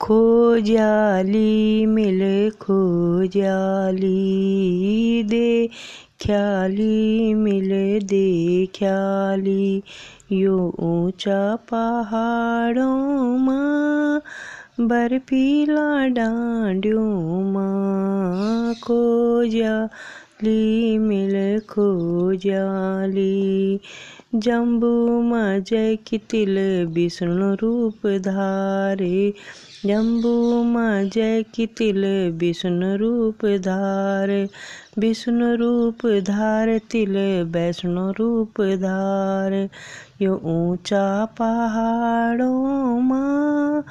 खो जाली मिल खो दे ख्याली मिल दे ख्याली यो ऊँचा पहाड़ों माँ, बर्फीला डांडियों माँ खो जाली मिल खो जाली जम्बू जय कितिल विष्णु रूप धारे। जम्बू जय कितिल विष्णु रूप धार। विष्णु रूप धार, तिल वैष्णु रूप धार। यो ऊँचा पहाड़ों माँ,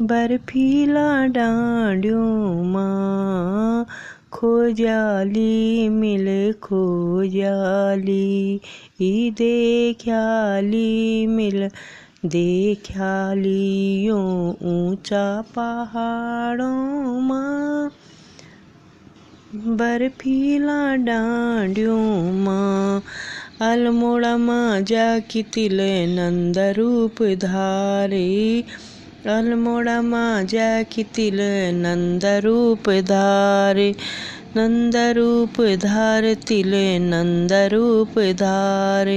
बर्फीला डांडियों माँ। खो जाली मिले खो जाली ई देख्याली, मिल देख्याली यो ऊँचा पहाड़ों माँ, बर्फीला डांडियों माँ, अलमोड़ा माँ जा कितिल नंद रूप धारे। अल्मोड़ा माँ जा कितिल नंद रूप धार नंद रूप धार तिल नंद रूप धार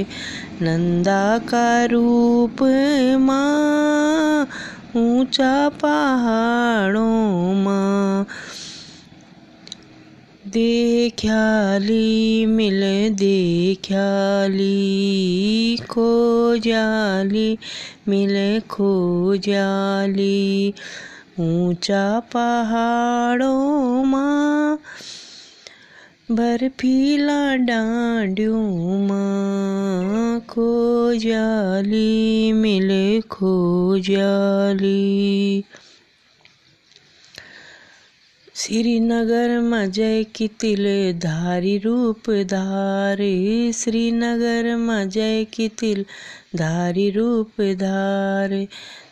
नंदा का रूप माँ, ऊँचा पहाड़ों माँ. देख्याली, मिल देख्याली, खो जाली, मिल खो जाली। ऊँचा पहाड़ों माँ, बर्फीला डांडियों माँ, खो जाली, मिल खो जाली। श्रीनगर में जय कितिल धारी रूप धारे। श्रीनगर में जय कितिल धारी रूप धारे।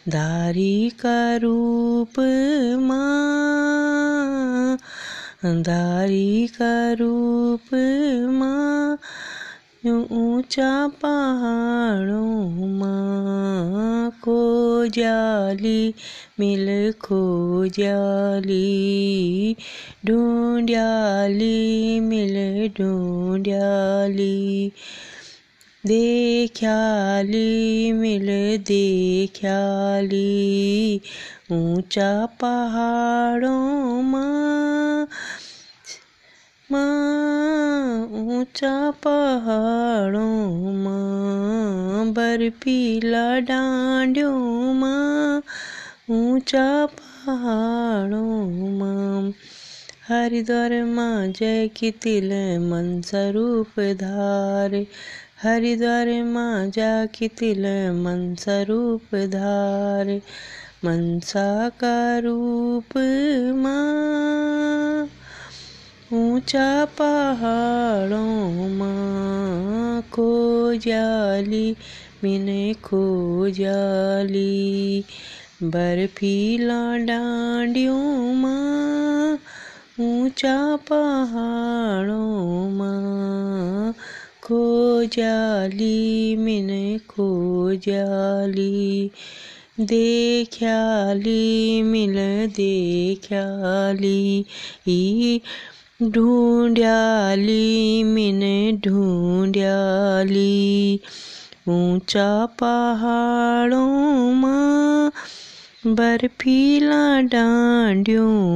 धारी का रूप माँ। धारी का रूप माँ। ऊँचा पहाड़ों माँ को जाली मिल खो जाली, ढूंढ्याली, मिल ढूंढ्याली। देख्याली, मिल देख्याली। ऊँचा पहाड़ों माँ माँ, ऊँचा पहाड़ों माँ, बर्फीला डांडियों माँ ऊँचा पहाड़ों माँ, हरिद्वार माँ जय की तिल मन स्वरूप धार। हरिद्वार माँ जा की तिल मन स्वरूप धार। मनसा का रूप माँ, ऊँचा पहाड़ों माँ खो जाली, मिने खो जाली। बर्फीला डांडियों माँ, ऊँचा पहाड़ों माँ। खो जाली, मिने खो जाली। देख्याली मिल देख्याली। ई ढूंढ्याली, मिन ढूंढ्याली। ऊँचा पहाड़ों माँ बर्फीला डांडियों।